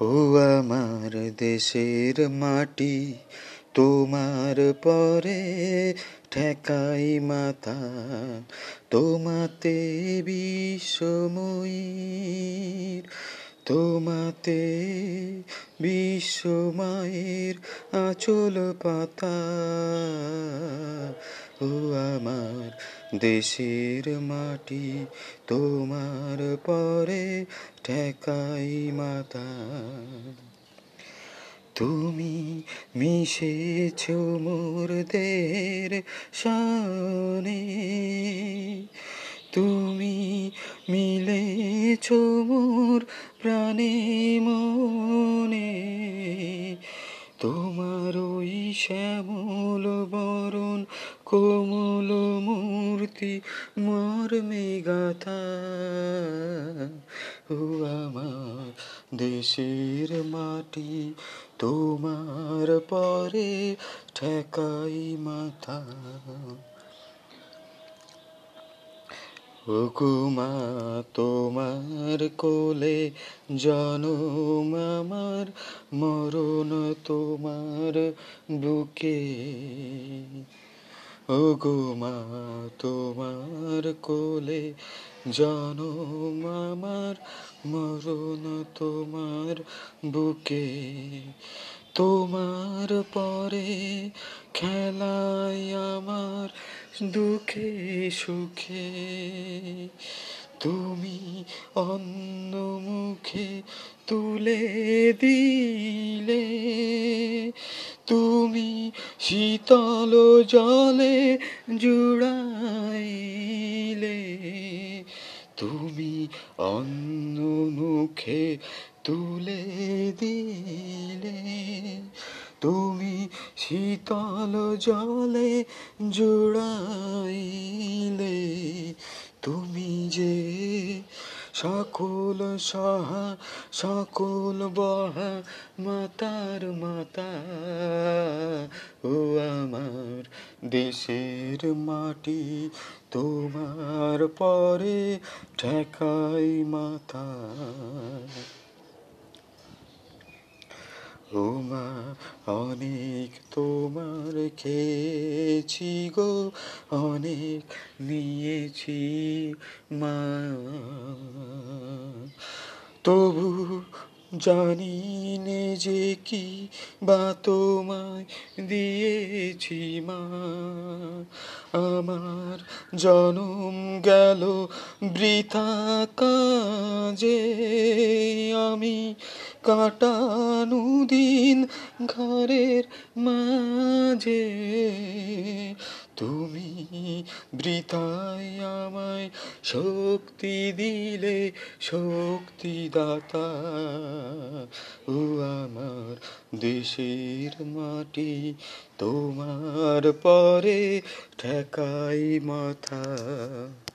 ও আমার দেশের মাটি, তোমার পরে ঠেকাই মাথা, তোমাতে বিশ্বময়ীর, তোমাতে বিশ্বময়ের আচল পাতা। ও আমার দেশের মাটি তোমার পরে ঠেকাই মাতা। তুমি মিশেছ মোরদের শানে। তুমি মিলেছ মোর প্রাণে মনে। তোমার ওই শ্যামল বরণ কোমল মূর্তি মর্মে গাথা ও আমার দেশের মাটি, তোমার পরে ঠেকাই মাথা। হুকুমা তোমার কোলে জনম আমার, মরণ তোমার বুকে। ওগুমা তোমার কোলে জনম আমার মরণ তোমার বুকে। তোমার পরে খেলায় আমার দুঃখে সুখে। তুমি অন্য মুখে তুলে দিলে তুমি শীতল জলে জুড়াইলে তুমি অন্য মুখে তুলে দিলে তুমি শীতল জলে জুড়াইলে। সকল সহা সকল বহা মাতার মাতা। ও আমার দেশের মাটি তোমার পরে ঠেকাই মাথা। ও মা অনেক তোমার খেয়েছি গো, অনেক নিয়েছি মা। তবু জানি নে যে কি বা তোমায় দিয়েছি মা। আমার জনম গেল বৃথা কাজে, আমি কাটানু দিন ঘরের মাঝে। তুমি বৃথায় আমায় শক্তি দিলে শক্তি দাতা ও আমার দেশের মাটি, তোমার পরে ঠেকাই মাথা।